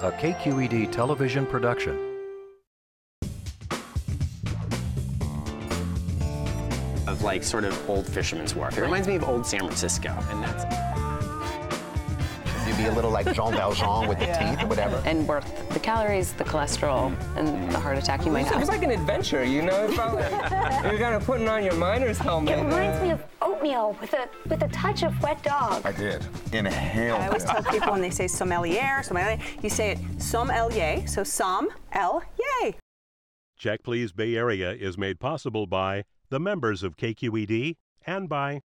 a KQED television production. Of like sort of old Fisherman's Wharf. It reminds me of old San Francisco, and that's. You'd be a little like Jean Valjean with the teeth or whatever. and worth the calories, the cholesterol, and the heart attack you might have. It was like an adventure, you know? It felt like you're kind of putting on your miner's helmet. It reminds me of oatmeal with a with a touch of wet dog. I did. Inhale. I always tell people when they say sommelier, sommelier, you say it sommelier, so som, el, yay. Check Please Bay Area is made possible by the members of KQED and by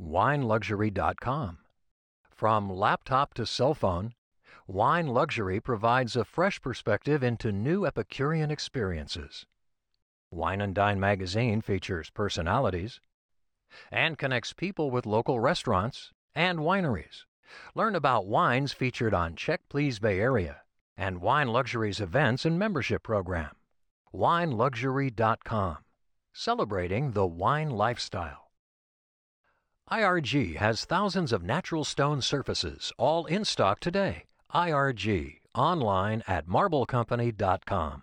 WineLuxury.com. From laptop to cell phone, Wine Luxury provides a fresh perspective into new Epicurean experiences. Wine and Dine magazine features personalities and connects people with local restaurants and wineries. Learn about wines featured on Check Please Bay Area and Wine Luxury's events and membership program. WineLuxury.com, celebrating the wine lifestyle. IRG has thousands of natural stone surfaces, all in stock today. IRG, online at marblecompany.com.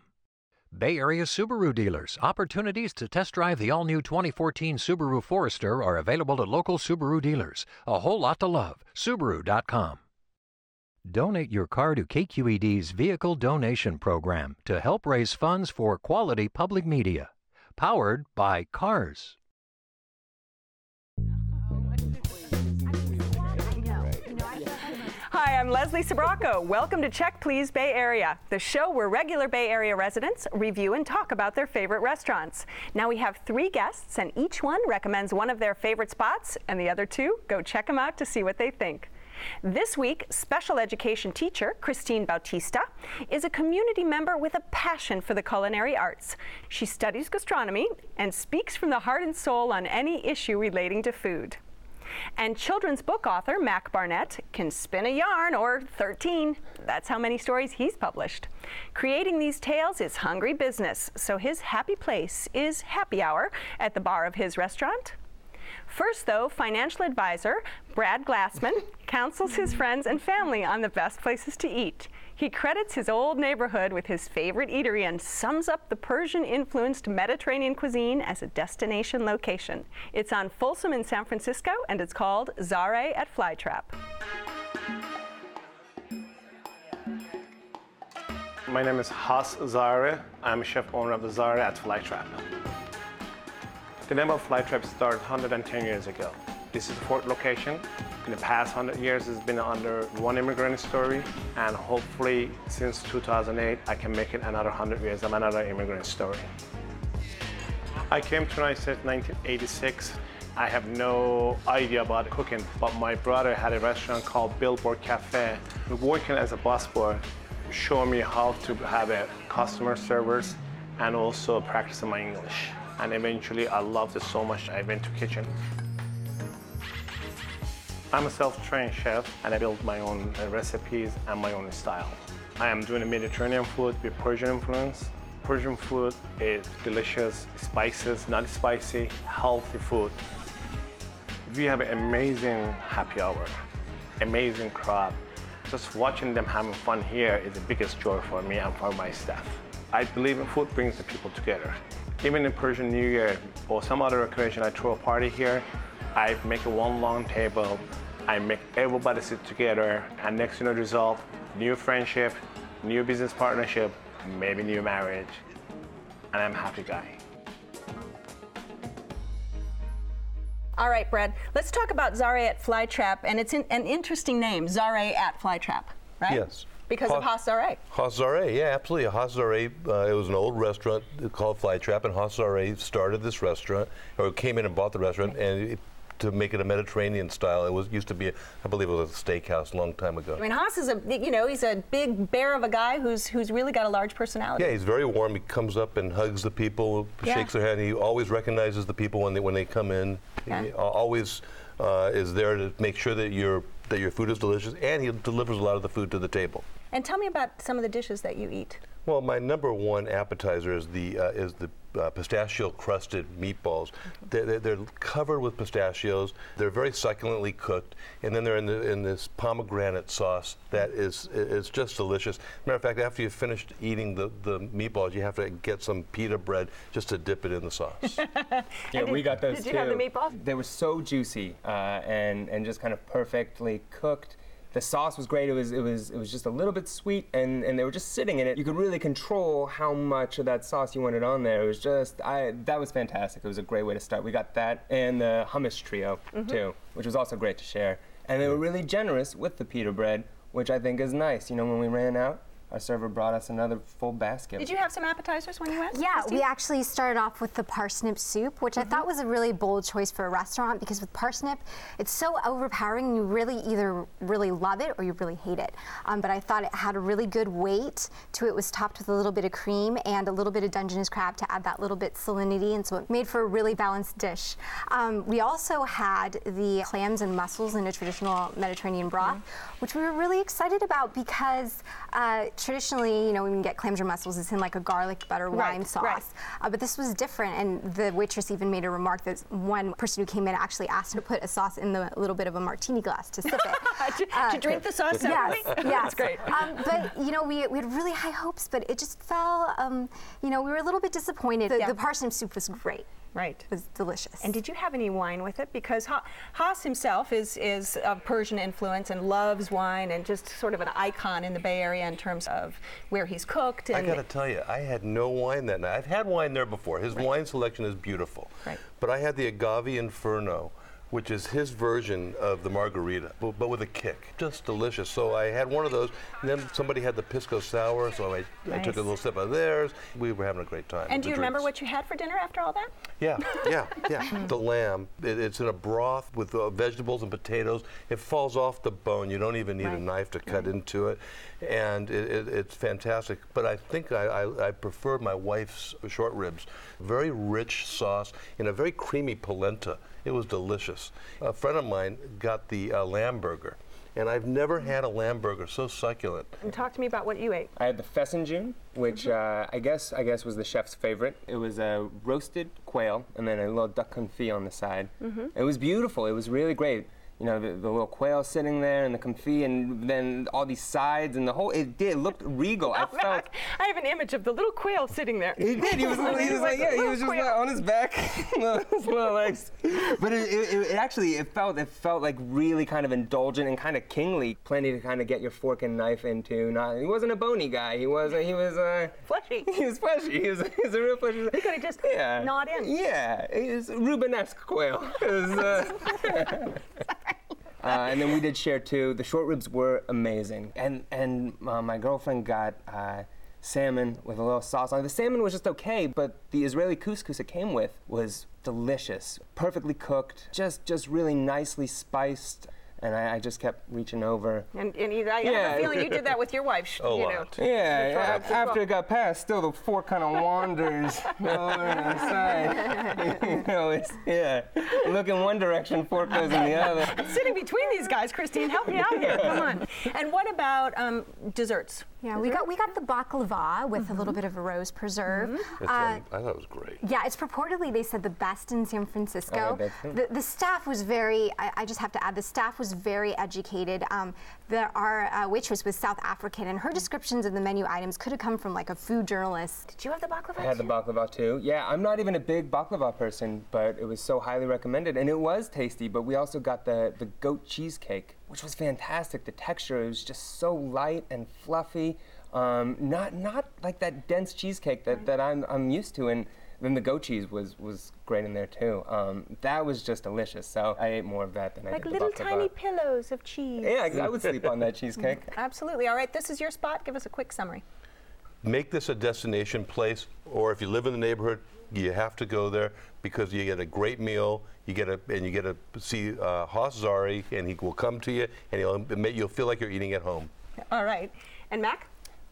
Bay Area Subaru dealers. Opportunities to test drive the all new 2014 Subaru Forester are available at local Subaru dealers. A whole lot to love. Subaru.com. Donate your car to KQED's Vehicle Donation Program to help raise funds for quality public media. Powered by Cars. I'm Leslie Sbrocco. Welcome to Check Please Bay Area, the show where regular Bay Area residents review and talk about their favorite restaurants. Now we have three guests, and each one recommends one of their favorite spots, and the other two go check them out to see what they think. This week, special education teacher Christine Bautista is a community member with a passion for the culinary arts. She studies gastronomy and speaks from the heart and soul on any issue relating to food. And children's book author Mac Barnett can spin a yarn or 13. That's how many stories he's published. Creating these tales is hungry business, so his happy place is happy hour at the bar of his restaurant. First, though, financial advisor Brad Glassman counsels his friends and family on the best places to eat. He credits his old neighborhood with his favorite eatery and sums up the Persian influenced Mediterranean cuisine as a destination location. It's on Folsom in San Francisco and it's called Zare at Flytrap. My name is Hoss Zare. I'm a chef owner of the Zare at Flytrap. The name of Flytrap started 110 years ago. This is the fourth location. In the past 100 years, it's been under one immigrant story, and hopefully, since 2008, I can make it another 100 years of another immigrant story. I came to United States in 1986. I have no idea about cooking, but my brother had a restaurant called Billboard Cafe. Working as a busboy showed me how to have a customer service and also practicing my English. And eventually, I loved it so much, I went to kitchen. I'm a self-trained chef and I build my own uh, recipes and my own style. I am doing Mediterranean food with Persian influence. Persian food is delicious, spices, not spicy, healthy food. We have an amazing happy hour, amazing crowd. Just watching them having fun here is the biggest joy for me and for my staff. I believe in food brings the people together. Even in Persian New Year or some other occasion, I throw a party here. I make one long table. I make everybody sit together, and next you know, result, new friendship, new business partnership, maybe new marriage, and I'm a happy guy. All right, Brad, let's talk about Zare at Flytrap, and it's in, an interesting name, Zare at Flytrap, right? Yes. Because of Hoss Zare. Hasare, yeah, absolutely. Hasare, uh, it was an old restaurant called Flytrap, and Hasare started this restaurant, or came in and bought the restaurant, and it, to make it a Mediterranean style. It was used to be, a, I believe, it was a steakhouse a long time ago. I mean, Hoss is a, you know, he's a big bear of a guy who's who's really got a large personality. Yeah, he's very warm. He comes up and hugs the people, Yeah. shakes their hand. He always recognizes the people when they when they come in. Yeah. He always uh, is there to make sure that your that your food is delicious, and he delivers a lot of the food to the table. And tell me about some of the dishes that you eat. Well, my number one appetizer is the uh, is the uh, pistachio crusted meatballs. They're, they're, they're covered with pistachios. They're very succulently cooked, and then they're in, the, in this pomegranate sauce that is is just delicious. Matter of fact, after you've finished eating the, the meatballs, you have to get some pita bread just to dip it in the sauce. Yeah, we got those did too. you have the meatballs? They were so juicy uh, and and just kind of perfectly cooked. The sauce was great. It was it was it was just a little bit sweet, and, and they were just sitting in it. You could really control how much of that sauce you wanted on there. It was just I that was fantastic. It was a great way to start. We got that and the hummus trio Mm-hmm. too, which was also great to share. And they were really generous with the pita bread, which I think is nice. You know, when we ran out, our server brought us another full basket. Did you have some appetizers when you went? Yeah, Christine? we actually started off with the parsnip soup, which I thought was a really bold choice for a restaurant because with parsnip, it's so overpowering. You really either really love it or you really hate it. Um, but I thought it had a really good weight to it. It was topped with a little bit of cream and a little bit of Dungeness crab to add that little bit of salinity, and so it made for a really balanced dish. Um, we also had the clams and mussels in a traditional Mediterranean broth, which we were really excited about because uh, traditionally, you know, when you get clams or mussels, it's in like a garlic butter Right, wine sauce. right. Uh, but this was different, and the waitress even made a remark that one person who came in actually asked her to put a sauce in the little bit of a martini glass to sip it. to, to drink the sauce Yes, yes. That's great. Um, but you know, we, we had really high hopes, but it just fell. Um, you know, we were a little bit disappointed. The, Yeah. the parsnip soup was great. Right. It was delicious. And did you have any wine with it? Because Ha- Hoss himself is, is of Persian influence and loves wine and just sort of an icon in the Bay Area in terms of where he's cooked. I And got to tell you, I had no wine that night. I've had wine there before. His wine selection is beautiful. Right. But I had the Agave Inferno, which is his version of the margarita, but, but with a kick. Just delicious. So I had one of those, and then somebody had the Pisco Sour, so I, I took a little sip of theirs. We were having a great time. and do you the remember what you had for dinner after all that? Yeah, yeah, yeah. the lamb, it, it's in a broth with uh, vegetables and potatoes. It falls off the bone. You don't even need a knife to cut into it. And it, it, it's fantastic. But I think I, I, I prefer my wife's short ribs. Very rich sauce in a very creamy polenta. It was delicious. A friend of mine got the uh, lamb burger. And I've never had a lamb burger so succulent. And talk to me about what you ate. I had the Fesenjan, which Mm-hmm. uh, I guess I guess was the chef's favorite. It was a roasted quail and then a little duck confit on the side. Mm-hmm. It was beautiful. It was really great. You know, the, the little quail sitting there and the confit, and then all these sides and the whole. It did it looked regal. I felt. Mac, I have an image of the little quail sitting there. He did. He was, he was like, yeah, he was just like on his back, his little legs. But it, it, it actually, it felt, it felt like really kind of indulgent and kind of kingly. Plenty to kind of get your fork and knife into. Not, he wasn't a bony guy. He was, he was, uh, Fleshy. he was fleshy. He was, he was a real fleshy. He could have just yeah. gnawed in. Yeah, it was Rubenesque quail. It was, uh, Uh, and then we did share too. The short ribs were amazing, and and uh, my girlfriend got uh, salmon with a little sauce on it. The salmon was just okay, but the Israeli couscous it came with was delicious, perfectly cooked, just just really nicely spiced. And I, I just kept reaching over. And, and you, I have Yeah. a feeling you did that with your wife. A you lot. know. Yeah, short a- ribs as after it got passed, still the fork kind of wanders over side. you know, it's yeah, look in one direction, fork goes in the other. Sitting between these guys, Christine, help me out here. Come on. And what about um, desserts? Yeah, we got we got the baklava with a little bit of a rose preserve. It's, Uh, um, I thought it was great. Yeah, it's purportedly they said the best in San Francisco. Oh, I bet too. the, the staff was very. I, I just have to add, the staff was very educated. Um, the, our uh, waitress was South African, and her descriptions of the menu items could have come from like a food journalist. Did you have the baklava? I had the baklava too. Yeah, I'm not even a big baklava person, but it was so highly recommended, and it was tasty. But we also got the the goat cheesecake, which was fantastic. The texture it was just so light and fluffy, um, not not like that dense cheesecake that, that I'm I'm used to, and. Then the goat cheese was, was great in there too. Um, that was just delicious. So I ate more of that than I like did little the tiny pillows of cheese. Yeah, I I would sleep on that cheesecake. Absolutely. All right, this is your spot. Give us a quick summary. make this a destination place, or if you live in the neighborhood, you have to go there because you get a great meal. You get a and you get to see uh, Hoss Zare, and he will come to you, and he'll you'll feel like you're eating at home. All right. And Mac?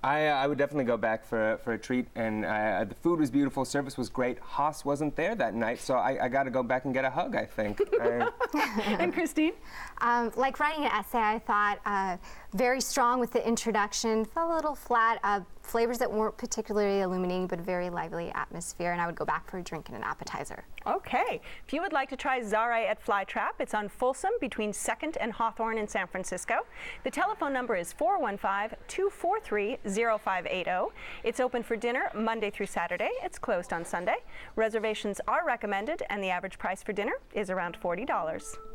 I, uh, I would definitely go back for, for a treat, and uh, the food was beautiful, service was great. Hoss wasn't there that night, so I, I got to go back and get a hug, I think. I- and Christine? Um, like writing an essay, I thought uh, very strong with the introduction, felt a little flat. Flavors that weren't particularly illuminating, but a very lively atmosphere, and I would go back for a drink and an appetizer. Okay. If you would like to try Zare at Flytrap, it's on Folsom between 2nd and Hawthorne in San Francisco. The telephone number is 415-243-0580. oh. It's open for dinner Monday through Saturday. It's closed on Sunday. Reservations are recommended, and the average price for dinner is around $40.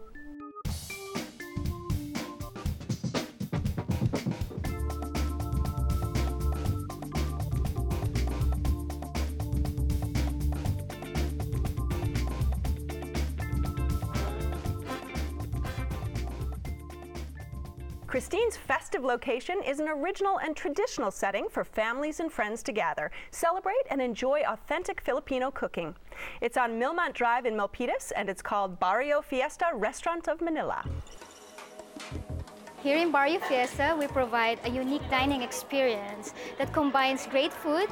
Christine's festive location is an original and traditional setting for families and friends to gather, celebrate, and enjoy authentic Filipino cooking. It's on Milmont Drive in Milpitas, and it's called Barrio Fiesta Restaurant of Manila. Here in Barrio Fiesta, we provide a unique dining experience that combines great food,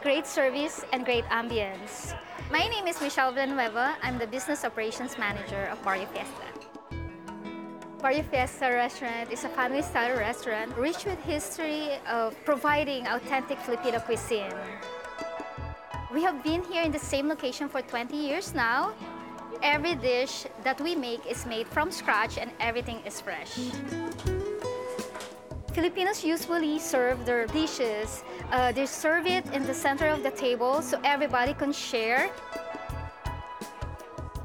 great service, and great ambience. My name is Michelle Villanueva. I'm the Business Operations Manager of Barrio Fiesta. Barrio Fiesta restaurant is a family-style restaurant rich with history of providing authentic Filipino cuisine. We have been here in the same location for 20 years now. Every dish that we make is made from scratch and everything is fresh. Filipinos usually serve their dishes. Uh, they serve it in the center of the table so everybody can share.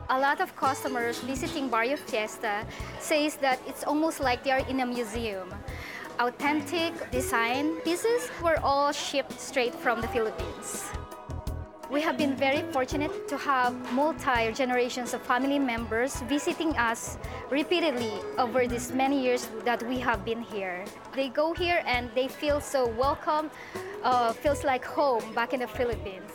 A lot of customers visiting Barrio Fiesta says that it's almost like they are in a museum. Authentic design pieces were all shipped straight from the Philippines. We have been very fortunate to have multi-generations of family members visiting us repeatedly over these many years that we have been here. They go here and they feel so welcome, uh, feels like home back in the Philippines.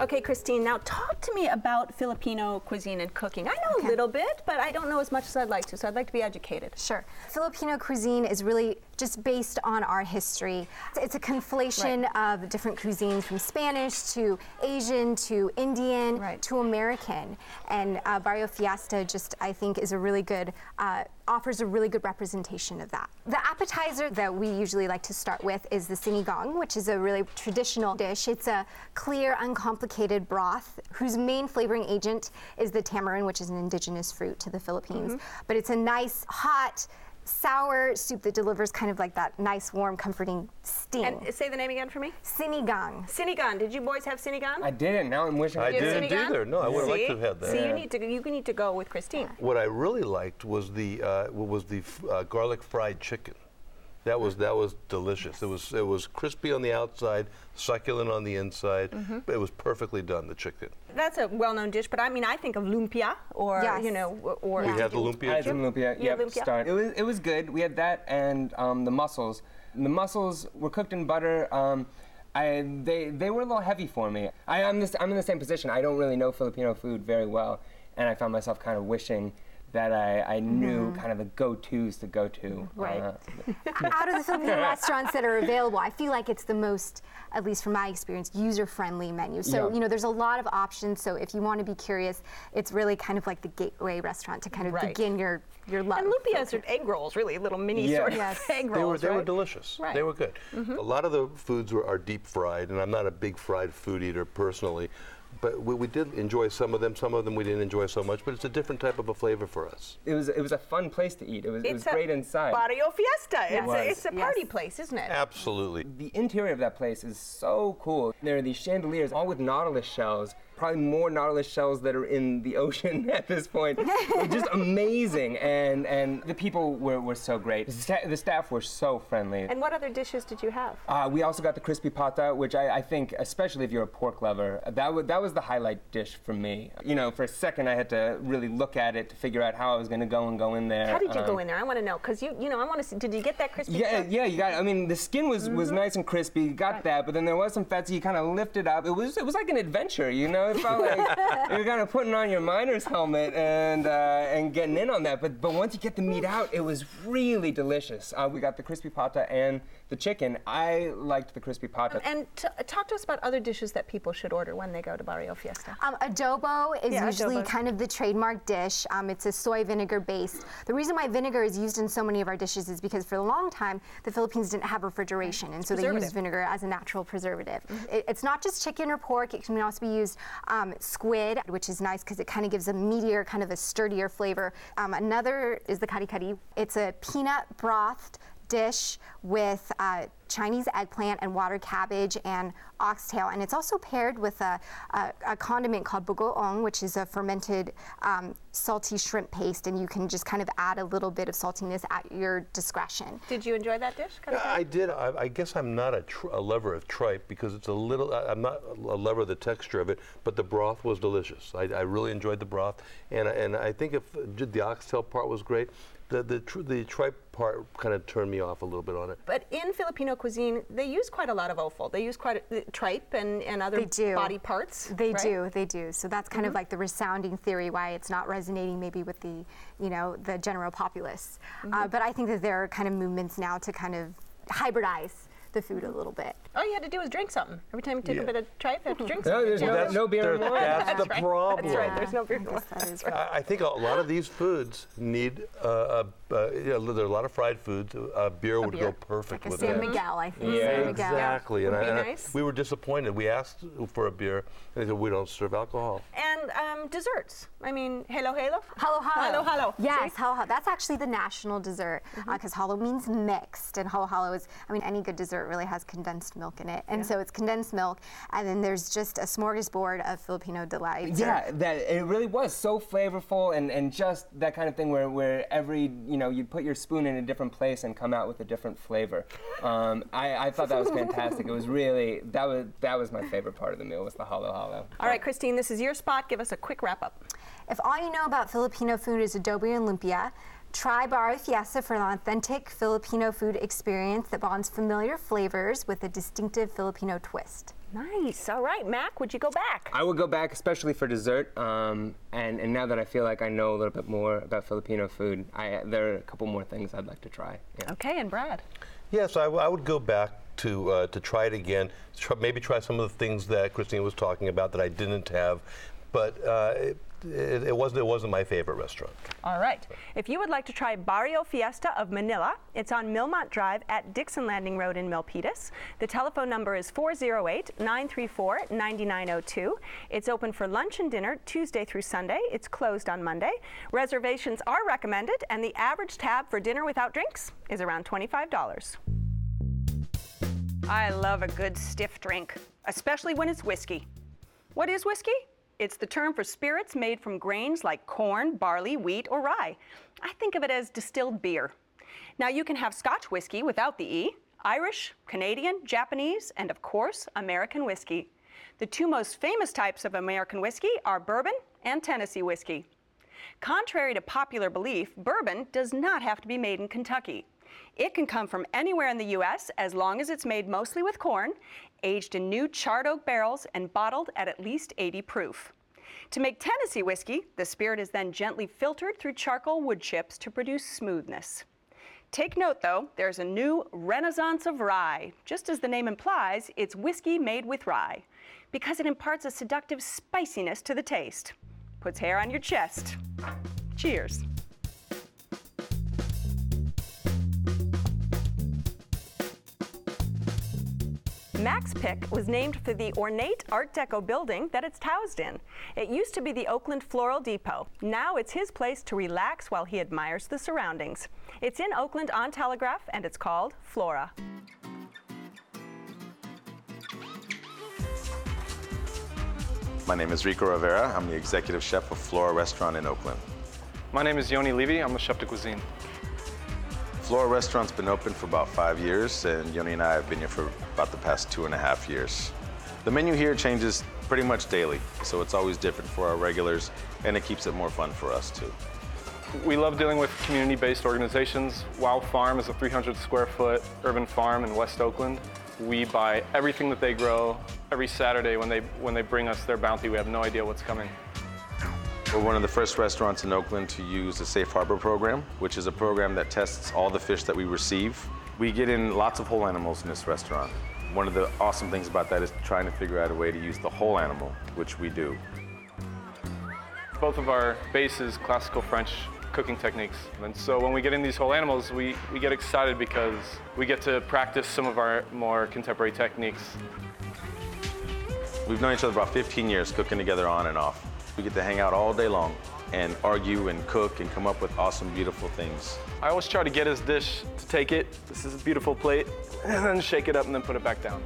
Okay, Christine, now talk to me about Filipino cuisine and cooking. I know a little bit, but I don't know as much as I'd like to, so I'd like to be educated. Sure. Filipino cuisine is really just based on our history. It's a conflation of different cuisines from Spanish to Asian to Indian to American. And uh, Barrio Fiesta just, I think, is a really good, uh, offers a really good representation of that. The appetizer that we usually like to start with is the sinigang, which is a really traditional dish. It's a clear, uncomplicated broth whose main flavoring agent is the tamarind, which is an indigenous fruit to the Philippines. Mhm. But it's a nice, hot, sour soup that delivers kind of like that nice, warm, comforting steam. And say the name again for me. Sinigang. Sinigang. Did you boys have sinigang? I didn't. Now I'm wishing I You didn't sinigang? either. No, I would've liked to have had that. See, you need to you need to go with Christine. What I really liked was the uh, was the uh, garlic fried chicken. That was that was delicious. It was it was crispy on the outside, succulent on the inside. Mhm. It was perfectly done. The chicken. That's a well-known dish, but I mean, I think of lumpia or Yes. you know, or- or We had the lumpia I had some lumpia. You had Yep, lumpia? start. It was it was good. We had that and um, the mussels. And the mussels were cooked in butter. Um, I, they they were a little heavy for me. I, I'm this, I'm in the same position. I don't really know Filipino food very well, and I found myself kind of wishing that I, I knew Mhm. kind of the go-tos to go to. Right. Uh, Out of the Filipino restaurants that are available, I feel like it's the most, at least from my experience, user-friendly menu. So, Yeah. you know, there's a lot of options. So if you want to be curious, it's really kind of like the gateway restaurant to kind of Right. begin your, your love. And lumpias are egg rolls, really little mini Yeah. sort of Yes. egg They were rolls, they were delicious. Right. They were good. Mhm. A lot of the foods were, are deep fried, and I'm not a big fried food eater personally. But we, we did enjoy some of them. Some of them we didn't enjoy so much. But it's a different type of a flavor for us. it was it was a fun place to eat. It was it was great inside. Barrio Fiesta. It It's, was. a, it's a party place, isn't it? Absolutely. The interior of that place is so cool. There are these chandeliers, all with nautilus shells. Probably more nautilus shells that are in the ocean at this point. It's just amazing, and and the people were, were so great. The, sta- the staff were so friendly. And what other dishes did you have? Uh, we also got the crispy pata, which I, I think, especially if you're a pork lover, that was that was the highlight dish for me. You know, for a second I had to really look at it to figure out how I was going to go and go in there. How did you go Um, in there? I want to know because you you know I want to see. Did you get that crispy? Yeah, stuff? yeah, you got. I mean, the skin was was Mhm. nice and crispy. You got that, but then there was some fat, so you kind of lifted up. It was it was like an adventure, you know. Know, it felt like you're kind of putting on your miner's helmet and uh, and getting in on that. But but once you get the meat out, it was really delicious. Uh, we got the crispy pata and the chicken. I liked the crispy pata. And t- talk to us about other dishes that people should order when they go to Barrio Fiesta. Um, adobo is Yeah, usually adobo. kind of the trademark dish. Um, it's a soy vinegar based. The reason why vinegar is used in so many of our dishes is because for a long time the Philippines didn't have refrigeration, and so they used vinegar as a natural preservative. It- it's not just chicken or pork; it can also be used um, squid, which is nice because it kind of gives a meatier, kind of a sturdier flavor. Um, another is the kare-kare. It's a peanut brothed dish with uh, Chinese eggplant and water cabbage and oxtail, and it's also paired with a, a, a condiment called bagoong, which is a fermented um, salty shrimp paste, and you can just kind of add a little bit of saltiness at your discretion. Did you enjoy that dish? Kari Kari? I did. I, I guess I'm not a, tr- a lover of tripe because it's a little. I, I'm not a lover of the texture of it, but the broth was delicious. I, I really enjoyed the broth, and and I think if the oxtail part was great, the the tr- the tripe part kind of turned me off a little bit on it. But in Filipino cuisine, they use quite a lot of offal. They use quite a, tripe and, and other body parts. They right? do, they do. So that's kind of Mhm. like the resounding theory why it's not resonating maybe with the, you know, the general populace. Uh, Mhm. but I think that there are kind of movements now to kind of hybridize the food a little bit. All you had to do was drink something. Every time you take Yeah. a bit of tripe, you have to drink No, something. there's no- no beer there- wine. That's, the right. problem. That's right. There's no beer and. That's right. I I think a lot of these foods need, uh, uh, uh, you know, there are a lot of fried foods. Uh, beer would beer. go perfect Like a with San that. Miguel, I think. Yeah. San Miguel. Exactly. Would and, be I, and I- nice. we were disappointed. We asked for a beer, and they said, we don't serve alcohol. And um, desserts. I mean, halo halo. Halo halo. Halo halo. Yes, See? halo halo. That's actually the national dessert because halo means mixed, and halo halo is. I mean, any good dessert really has condensed milk in it, and so it's condensed milk, and then there's just a smorgasbord of Filipino delights. Yeah, that it really was so flavorful and, and just that kind of thing where, where every you know you put your spoon in a different place and come out with a different flavor. Um, I, I thought that was fantastic. It was really that was that was my favorite part of the meal was the halo halo. All right, Christine, this is your spot. Give us a quick wrap up. If all you know about Filipino food is adobo and lumpia, try Barrio Fiesta for an authentic Filipino food experience that bonds familiar flavors with a distinctive Filipino twist. Nice. All right, Mac, would you go back? I would go back, especially for dessert. Um, and, and now that I feel like I know a little bit more about Filipino food, I, there are a couple more things I'd like to try. Yeah. Okay, and Brad. Yes, I, w- I would go back to uh, to try it again. Try, maybe try some of the things that Christine was talking about that I didn't have, but uh, it, it, wasn't it wasn't my favorite restaurant. All right. If you would like to try Barrio Fiesta of Manila, it's on Milmont Drive at Dixon Landing Road in Milpitas. The telephone number is 408 934 9902. It's open for lunch and dinner Tuesday through Sunday. It's closed on Monday. Reservations are recommended, and the average tab for dinner without drinks is around $25. I love a good stiff drink, especially when it's whiskey. What is whiskey? It's the term for spirits made from grains like corn, barley, wheat, or rye. I think of it as distilled beer. Now, you can have Scotch whiskey without the E, Irish, Canadian, Japanese, and of course, American whiskey. The two most famous types of American whiskey are bourbon and Tennessee whiskey. Contrary to popular belief, bourbon does not have to be made in Kentucky. It can come from anywhere in the U.S. as long as it's made mostly with corn, aged in new charred oak barrels, and bottled at at least 80 proof. To make Tennessee whiskey, the spirit is then gently filtered through charcoal wood chips to produce smoothness. Take note though, there's a new renaissance of rye. Just as the name implies, it's whiskey made with rye because it imparts a seductive spiciness to the taste. Puts hair on your chest. Cheers. Mac's Pick was named for the ornate Art Deco building that it's housed in. It used to be the Oakland Floral Depot. Now it's his place to relax while he admires the surroundings. It's in Oakland on Telegraph and it's called Flora. My name is Rico Rivera. I'm the executive chef of Flora Restaurant in Oakland. My name is Yoni Levy. I'm the chef de cuisine. Flora Restaurant's been open for about five years, and Yoni and I have been here for about the past two and a half years. The menu here changes pretty much daily, so it's always different for our regulars, and it keeps it more fun for us too. We love dealing with community-based organizations. Wow Farm is a 300 square foot urban farm in West Oakland. We buy everything that they grow every Saturday when they when they bring us their bounty. We have no idea what's coming. We're one of the first restaurants in Oakland to use the Safe Harbor program, which is a program that tests all the fish that we receive. We get in lots of whole animals in this restaurant. One of the awesome things about that is trying to figure out a way to use the whole animal, which we do. Both of our bases, classical French cooking techniques. And so when we get in these whole animals, we, we get excited because we get to practice some of our more contemporary techniques. We've known each other about 15 years, cooking together on and off. We get to hang out all day long and argue and cook and come up with awesome, beautiful things. I always try to get his dish to take it. This is a beautiful plate. And then shake it up and then put it back down.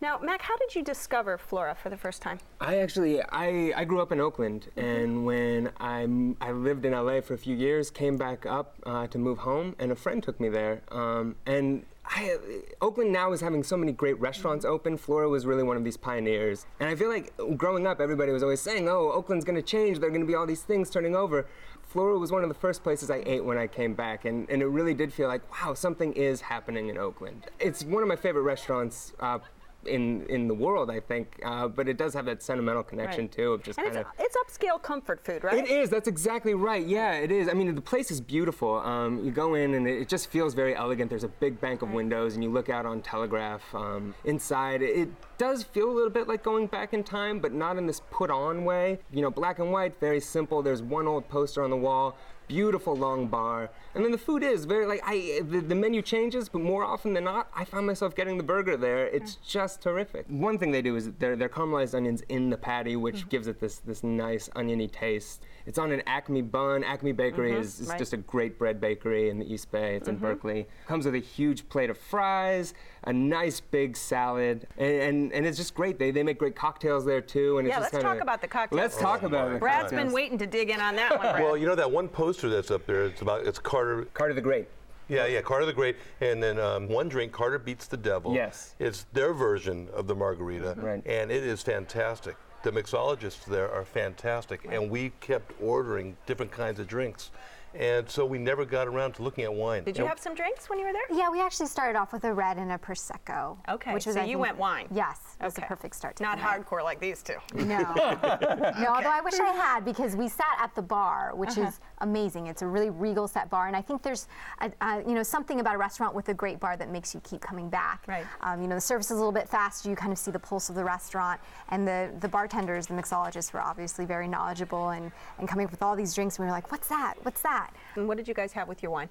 Now, Mac, how did you discover Flora for the first time? I actually I, I grew up in Oakland, and when I I lived in LA for a few years, came back up uh, to move home, and a friend took me there. Um, and I, Oakland now is having so many great restaurants open. Flora was really one of these pioneers, and I feel like growing up, everybody was always saying, "Oh, Oakland's going to change. There are going to be all these things turning over." Flora was one of the first places I ate when I came back, and, and it really did feel like, wow, something is happening in Oakland. It's one of my favorite restaurants. Uh, in in the world, I think. Uh, but it does have that sentimental connection Right. too of just And kind of. it's, it's upscale comfort food, right? It is. That's exactly right. Yeah, it is. I mean, the place is beautiful. Um, you go in and it just feels very elegant. There's a big bank of windows, and you look out on Telegraph. Um, inside, it does feel a little bit like going back in time, but not in this put-on way. You know, black and white, very simple. There's one old poster on the wall. Beautiful long bar, and then the food is very like I. The, the menu changes, but more often than not, I find myself getting the burger there. It's just terrific. One thing they do is they're, they're caramelized onions in the patty, which gives it this this nice oniony taste. It's on an Acme bun. Acme Bakery Mhm, is, is right. just a great bread bakery in the East Bay. It's in Mhm. Berkeley. Comes with a huge plate of fries, a nice big salad, and, and, and it's just great. They, they make great cocktails there too. And yeah, it's let's kinda, talk about the cocktails. Let's talk about it. Brad's been waiting to dig in on that one. Brad. Well, you know that one that's up there. It's about it's Carter. Carter the Great. Yeah, yeah, Carter the Great, and then um, one drink, Carter beats the devil. Yes. it's their version of the margarita, Right. and it is fantastic. The mixologists there are fantastic, and we kept ordering different kinds of drinks, and so we never got around to looking at wine. Did you have some drinks when you were there? Yeah, we actually started off with a red and a prosecco. Okay, which was, so I you think- went wine. Yes, it was Okay. a perfect start. To Not the night. hardcore like these two. No. no, although I wish I had because we sat at the bar, which Uh-huh. is amazing. It's a really regal set bar, and I think there's, a, a, you know, something about a restaurant with a great bar that makes you keep coming back. Right. Um, you know, the service is a little bit faster. You kind of see the pulse of the restaurant, and the the bartenders, the mixologists, were obviously very knowledgeable and and coming up with all these drinks. And we were like, "What's that? What's that?" And what did you guys have with your wine?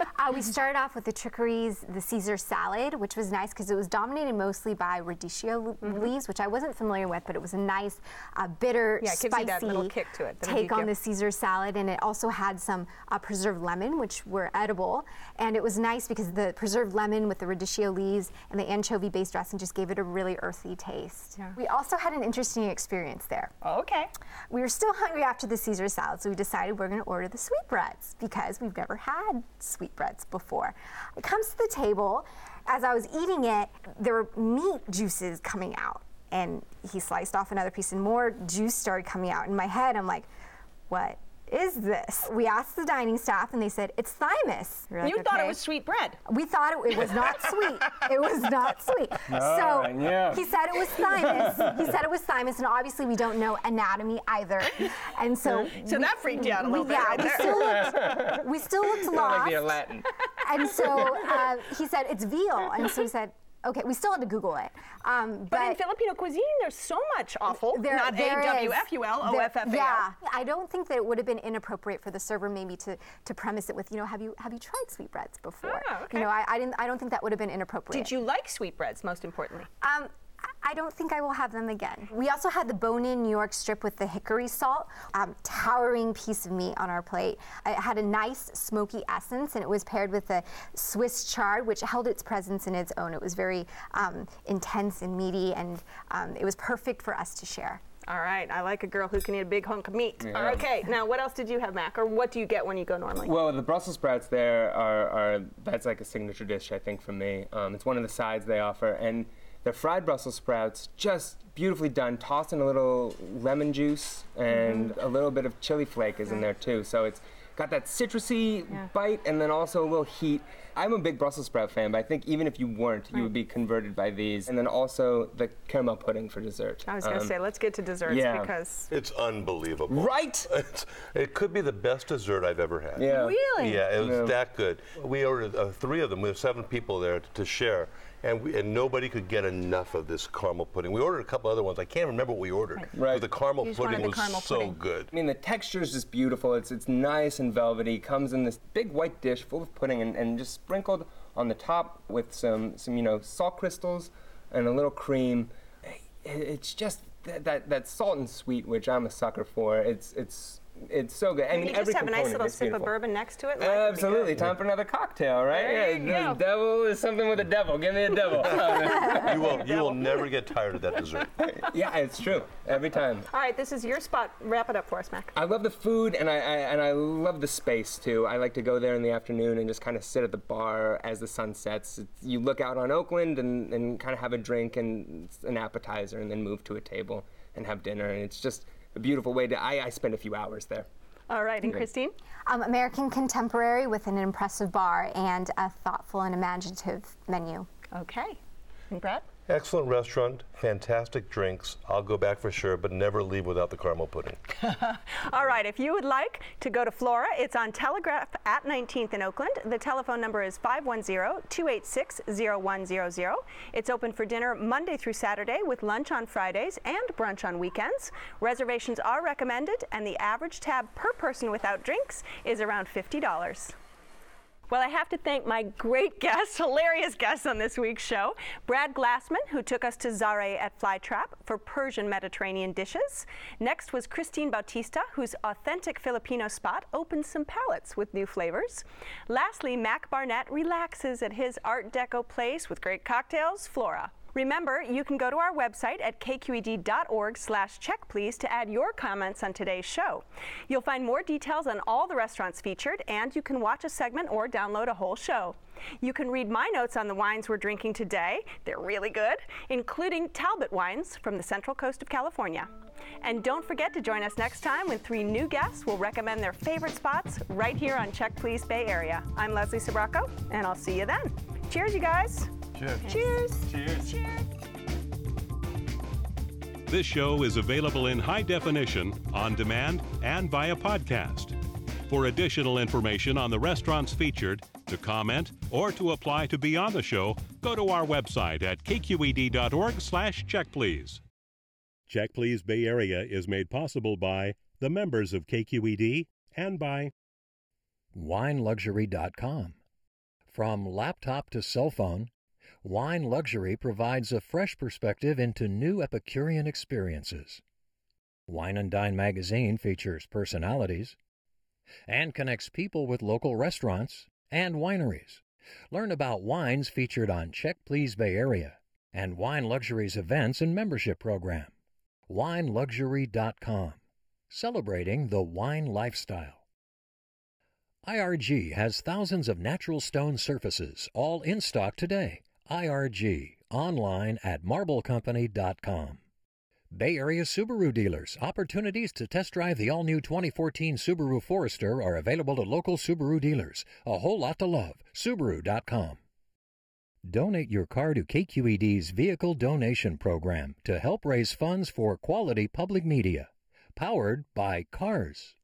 Uh, we started off with the Trickeries, the Caesar salad, which was nice because it was dominated mostly by radicchio Mm-hmm. leaves, which I wasn't familiar with, but it was a nice, uh, bitter, Yeah, it gives you spicy that little kick to it, take on the Caesar salad, and it also had some uh, preserved lemon, which were edible, and it was nice because the preserved lemon with the radicchio leaves and the anchovy-based dressing just gave it a really earthy taste. We also had an interesting experience there. okay. We were still hungry after the Caesar salad, so we decided we're going to order the sweetbreads because we've never had sweetbreads before. It comes to the table. As I was eating it, there were meat juices coming out, and he sliced off another piece, and more juice started coming out. In my head, I'm like, "What is this?" We asked the dining staff, and they said it's thymus. We were You like, thought it was sweet bread. We thought it, it was not sweet. It was not sweet. so Alright, yeah. he said it was thymus. He said it was thymus, and obviously we don't know anatomy either. And so So that freaked you out a little we, bit Yeah, right we there. still looked. We still looked lost. like you're Latin. And so uh, he said it's veal, and so he said. Okay, we still had to Google it. Um, But in Filipino cuisine, there's so much awful. there- Not there A. W F U L O F F A L. Yeah, I don't think that it would have been inappropriate for the server maybe to, to premise it with, you know, have you have you tried sweetbreads before? Oh, okay. You know, I, I didn't. I don't think that would have been inappropriate. Did you like sweetbreads, most importantly? Um, I- I don't think I will have them again. We also had the bone-in New York strip with the hickory salt, um, towering piece of meat on our plate. It had a nice smoky essence, and it was paired with a Swiss chard, which held its presence in its own. It was very um, intense and meaty, and um, it was perfect for us to share. All right, I like a girl who can eat a big hunk of meat. Yeah. Okay, now what else did you have, Mac? Or what do you get when you go normally? Well, the Brussels sprouts there are, are that's like a signature dish, I think, for me. Um, it's one of the sides they offer, and the fried Brussels sprouts, just beautifully done, tossed in a little lemon juice, and a little bit of chili flake is in there too. So it's got that citrusy bite, and then also a little heat. I'm a big Brussels sprout fan, but I think even if you weren't, you would be converted by these. And then also the caramel pudding for dessert. I was going to Um, say, let's get to desserts yeah. because It's unbelievable. Right? It's, it could be the best dessert I've ever had. Yeah. Really? Yeah, it was Yeah. that good. We ordered uh, three of them. We have seven people there to share. And, we, and nobody could get enough of this caramel pudding. We ordered a couple other ones. I can't remember what we ordered. Right. But the caramel You pudding the was caramel so pudding. good. I mean, the texture is just beautiful. It's it's nice and velvety. Comes in this big white dish full of pudding and, and just sprinkled on the top with some some you know salt crystals and a little cream. It's just that, that that salt and sweet, which I'm a sucker for. It's it's it's so good. I you mean, just have a nice little sip beautiful. of bourbon next to it. life Absolutely. Time for another cocktail, right? There yeah, you the devil is something with a devil. Give me a devil. you will you will never get tired of that dessert. yeah, it's true. Every time. All right, this is your spot. Wrap it up for us, Mac. I love the food and I, I and I love the space too. I like to go there in the afternoon and just kind of sit at the bar as the sun sets. It's, you look out on Oakland and, and kind of have a drink and an appetizer and then move to a table and have dinner. And it's just a beautiful way to. I, I spend a few hours there. All right, and Christine? Um, American contemporary with an impressive bar and a thoughtful and imaginative menu. Okay. And Brett? Excellent restaurant, fantastic drinks. I'll go back for sure, but never leave without the caramel pudding. All right, if you would like to go to Flora, it's on Telegraph at 19th in Oakland. The telephone number is 510-286-0100. It's open for dinner Monday through Saturday with lunch on Fridays and brunch on weekends. Reservations are recommended and the average tab per person without drinks is around $50. Well, I have to thank my great guests, hilarious guests on this week's show. Brad Glassman, who took us to Zare at Flytrap for Persian Mediterranean dishes. Next was Christine Bautista, whose authentic Filipino spot opened some palates with new flavors. Lastly, Mac Barnett relaxes at his Art Deco place with great cocktails, Flora. Remember, you can go to our website at kqed.org slash check please to add your comments on today's show. You'll find more details on all the restaurants featured, and you can watch a segment or download a whole show. You can read my notes on the wines we're drinking today. They're really good, including Talbott wines from the central coast of California. And don't forget to join us next time when three new guests will recommend their favorite spots right here on Check Please Bay Area. I'm Leslie Sbrocco, and I'll see you then. Cheers, you guys. Cheers. Cheers. Cheers. Cheers. This show is available in high definition, on demand, and via podcast. For additional information on the restaurants featured, to comment, or to apply to be on the show, go to our website at kqed.org slash checkplease. Check Please Bay Area is made possible by the members of KQED and by WineLuxury.com. From laptop to cell phone, Wine Luxury provides a fresh perspective into new Epicurean experiences. Wine and Dine magazine features personalities and connects people with local restaurants and wineries. Learn about wines featured on Check Please Bay Area and Wine Luxury's events and membership program. WineLuxury.com, celebrating the wine lifestyle. IRG has thousands of natural stone surfaces, all in stock today. IRG, online at marblecompany.com. Bay Area Subaru dealers. Opportunities to test drive the all new 2014 Subaru Forester are available to local Subaru dealers. A whole lot to love. Subaru.com. Donate your car to KQED's Vehicle Donation Program to help raise funds for quality public media. Powered by Cars.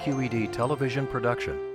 KQED television production